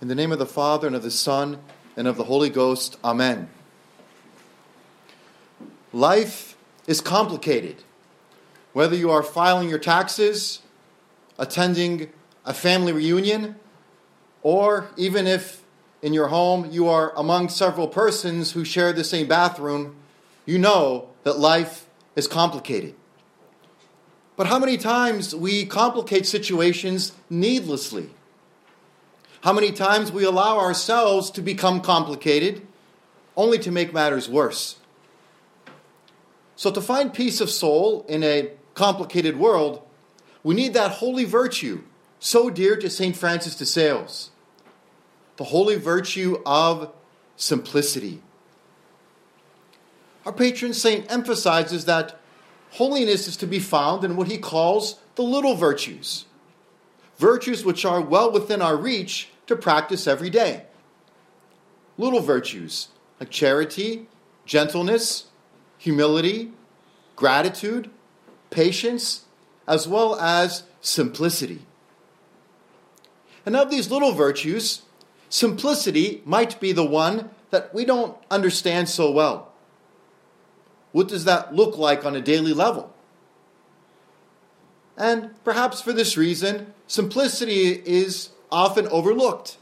In the name of the Father, and of the Son, and of the Holy Ghost, Amen. Life is complicated. Whether you are filing your taxes, attending a family reunion, or even if in your home you are among several persons who share the same bathroom, you know that life is complicated. But how many times we complicate situations needlessly? How many times we allow ourselves to become complicated only to make matters worse? So, to find peace of soul in a complicated world, we need that holy virtue so dear to St. Francis de Sales the holy virtue of simplicity. Our patron saint emphasizes that holiness is to be found in what he calls the little virtues, virtues which are well within our reach to practice every day. Little virtues like charity, gentleness, humility, gratitude, patience, as well as simplicity. And of these little virtues, simplicity might be the one that we don't understand so well. What does that look like on a daily level? And perhaps for this reason, simplicity is often overlooked.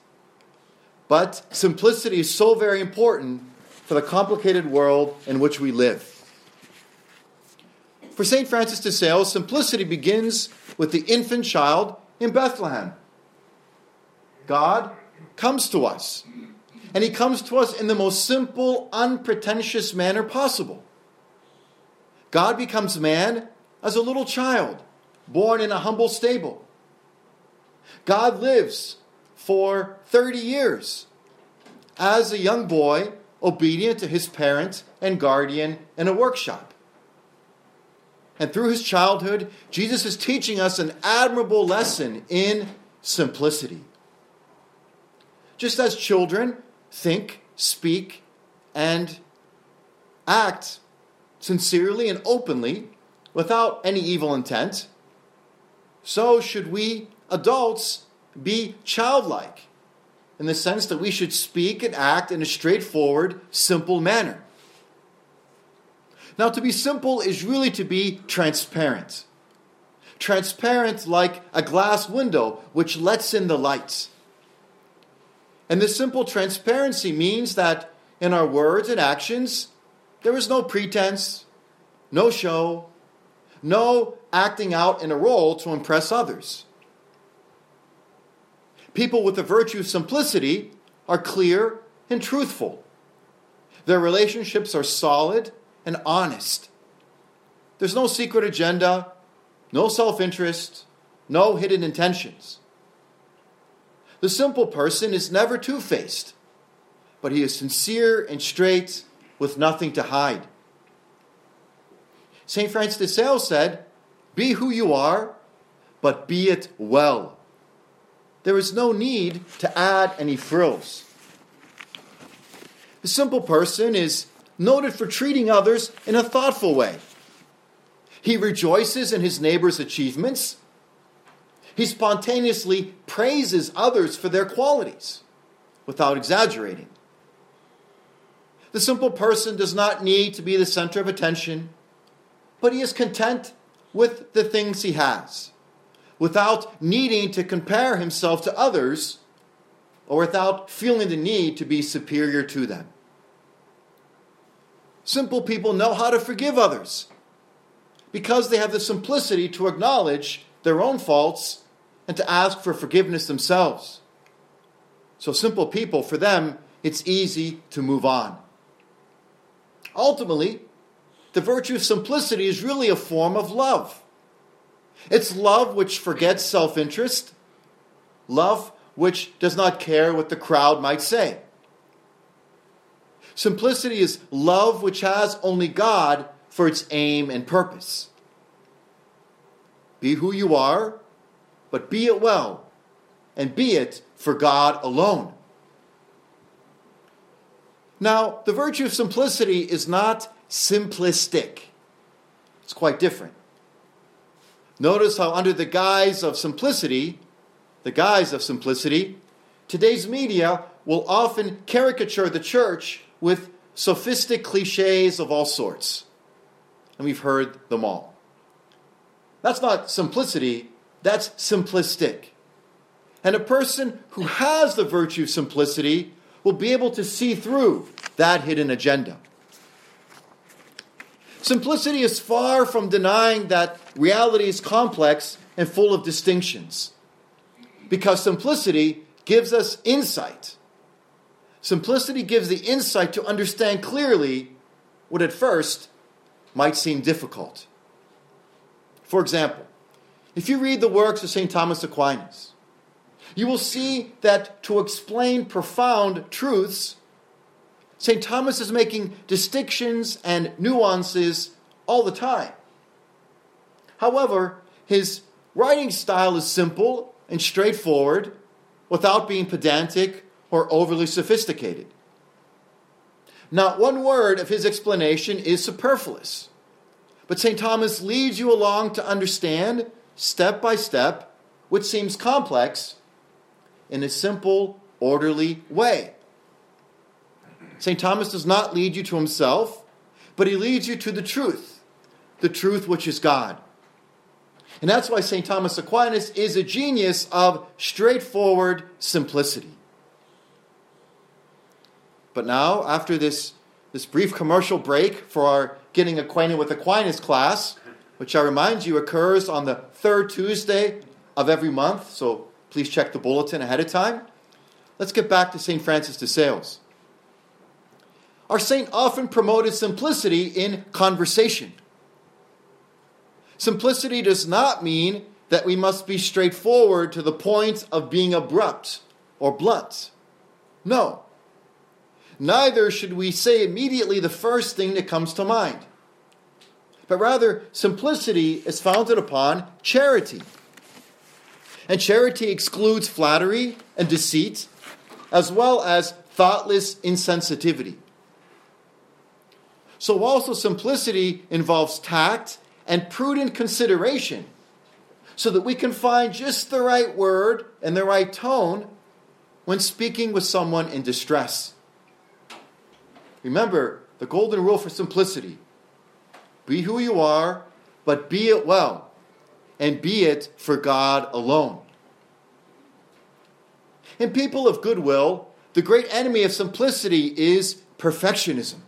But simplicity is so very important for the complicated world in which we live. For St. Francis de Sales, simplicity begins with the infant child in Bethlehem. God comes to us. And he comes to us in the most simple, unpretentious manner possible. God becomes man as a little child, born in a humble stable. God lives for 30 years as a young boy, obedient to his parent and guardian in a workshop. And through his childhood, Jesus is teaching us an admirable lesson in simplicity. Just as children think, speak, and act sincerely and openly without any evil intent, so should we adults be childlike in the sense that we should speak and act in a straightforward, simple manner. Now, to be simple is really to be transparent. Transparent like a glass window which lets in the light. And this simple transparency means that in our words and actions, there is no pretense, no show, no acting out in a role to impress others. People with the virtue of simplicity are clear and truthful. Their relationships are solid and honest. There's no secret agenda, no self interest, no hidden intentions. The simple person is never two faced, but he is sincere and straight with nothing to hide. St. Francis de Sales said, Be who you are, but be it well. There is no need to add any frills. The simple person is noted for treating others in a thoughtful way. He rejoices in his neighbor's achievements he spontaneously praises others for their qualities without exaggerating. The simple person does not need to be the center of attention, but he is content with the things he has, without needing to compare himself to others or without feeling the need to be superior to them. Simple people know how to forgive others because they have the simplicity to acknowledge their own faults and to ask for forgiveness themselves. So, simple people, for them, it's easy to move on. Ultimately, the virtue of simplicity is really a form of love. It's love which forgets self interest, love which does not care what the crowd might say. Simplicity is love which has only God for its aim and purpose. Be who you are but be it well, and be it for God alone. Now, the virtue of simplicity is not simplistic, it's quite different. Notice how, under the guise of simplicity, the guise of simplicity, today's media will often caricature the church with sophistic cliches of all sorts. And we've heard them all. That's not simplicity, that's simplistic. And a person who has the virtue of simplicity will be able to see through that hidden agenda. Simplicity is far from denying that reality is complex and full of distinctions, because simplicity gives us insight. Simplicity gives the insight to understand clearly what at first might seem difficult. For example, if you read the works of St. Thomas Aquinas, you will see that to explain profound truths, St. Thomas is making distinctions and nuances all the time. However, his writing style is simple and straightforward without being pedantic or overly sophisticated. Not one word of his explanation is superfluous, but St. Thomas leads you along to understand, step by step, what seems complex in a simple, orderly way. St. Thomas does not lead you to himself, but he leads you to the truth, the truth which is God. And that's why St. Thomas Aquinas is a genius of straightforward simplicity. But now, after this, this brief commercial break for our Getting Acquainted with Aquinas class, which I remind you occurs on the third Tuesday of every month, so please check the bulletin ahead of time. Let's get back to St. Francis de Sales. Our saint often promoted simplicity in conversation. Simplicity does not mean that we must be straightforward to the point of being abrupt or blunt. No. Neither should we say immediately the first thing that comes to mind. But rather, simplicity is founded upon charity. And charity excludes flattery and deceit, as well as thoughtless insensitivity. So, also, simplicity involves tact and prudent consideration so that we can find just the right word and the right tone when speaking with someone in distress. Remember the golden rule for simplicity be who you are, but be it well, and be it for God alone. In people of goodwill, the great enemy of simplicity is perfectionism.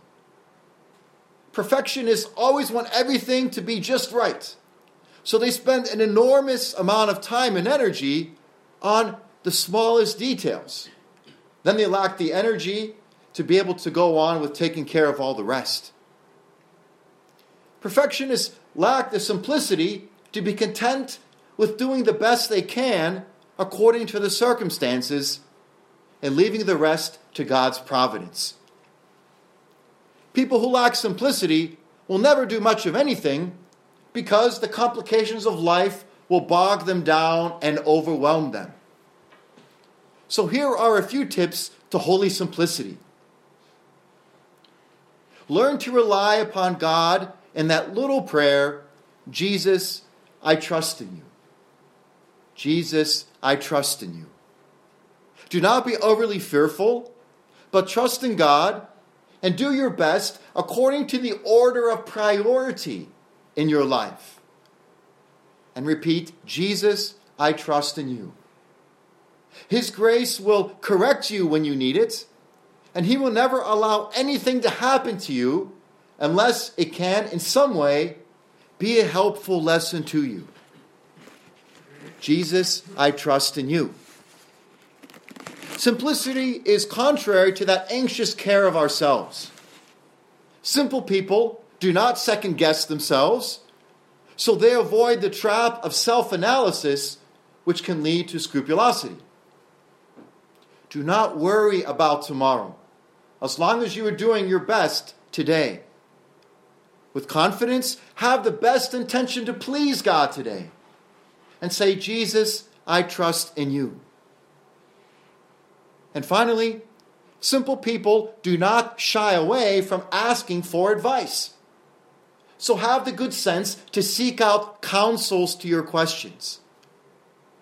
Perfectionists always want everything to be just right. So they spend an enormous amount of time and energy on the smallest details. Then they lack the energy to be able to go on with taking care of all the rest. Perfectionists lack the simplicity to be content with doing the best they can according to the circumstances and leaving the rest to God's providence. People who lack simplicity will never do much of anything because the complications of life will bog them down and overwhelm them. So, here are a few tips to holy simplicity. Learn to rely upon God in that little prayer Jesus, I trust in you. Jesus, I trust in you. Do not be overly fearful, but trust in God and do your best according to the order of priority in your life. And repeat, Jesus, I trust in you. His grace will correct you when you need it, and He will never allow anything to happen to you unless it can, in some way, be a helpful lesson to you. Jesus, I trust in you. Simplicity is contrary to that anxious care of ourselves. Simple people do not second guess themselves, so they avoid the trap of self analysis, which can lead to scrupulosity. Do not worry about tomorrow, as long as you are doing your best today. With confidence, have the best intention to please God today and say, Jesus, I trust in you. And finally, simple people do not shy away from asking for advice. So have the good sense to seek out counsels to your questions.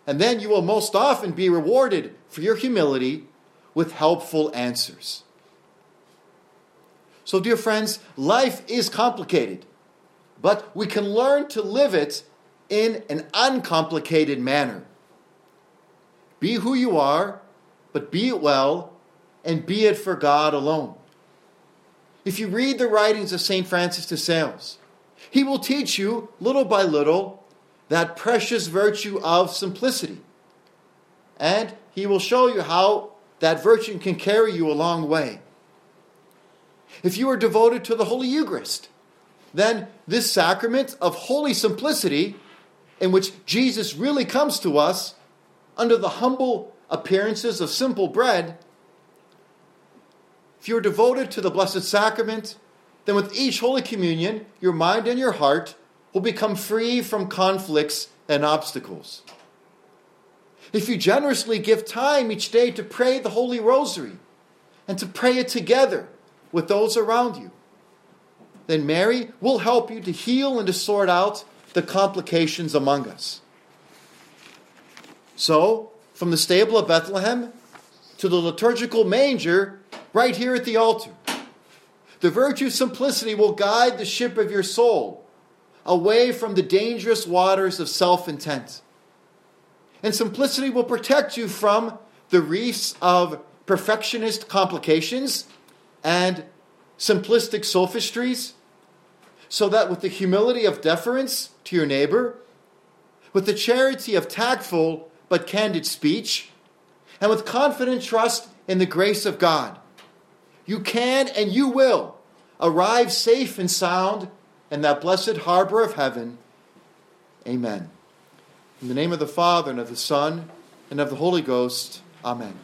And then you will most often be rewarded for your humility with helpful answers. So, dear friends, life is complicated, but we can learn to live it in an uncomplicated manner. Be who you are, but be it well, and be it for God alone. If you read the writings of St. Francis de Sales, he will teach you, little by little, that precious virtue of simplicity. And he will show you how that virtue can carry you a long way. If you are devoted to the Holy Eucharist, then this sacrament of holy simplicity, in which Jesus really comes to us under the humble appearances of simple bread, if you're devoted to the Blessed Sacrament, then with each Holy Communion, your mind and your heart will become free from conflicts and obstacles. If you generously give time each day to pray the Holy Rosary and to pray it together with those around you, then Mary will help you to heal and to sort out the complications among us. So, from the stable of Bethlehem to the liturgical manger right here at the altar. The virtue of simplicity will guide the ship of your soul away from the dangerous waters of self intent. And simplicity will protect you from the reefs of perfectionist complications and simplistic sophistries, so that with the humility of deference to your neighbor, with the charity of tactful but candid speech, and with confident trust in the grace of God. You can and you will arrive safe and sound in that blessed harbor of heaven. Amen. In the name of the Father, and of the Son, and of the Holy Ghost. Amen.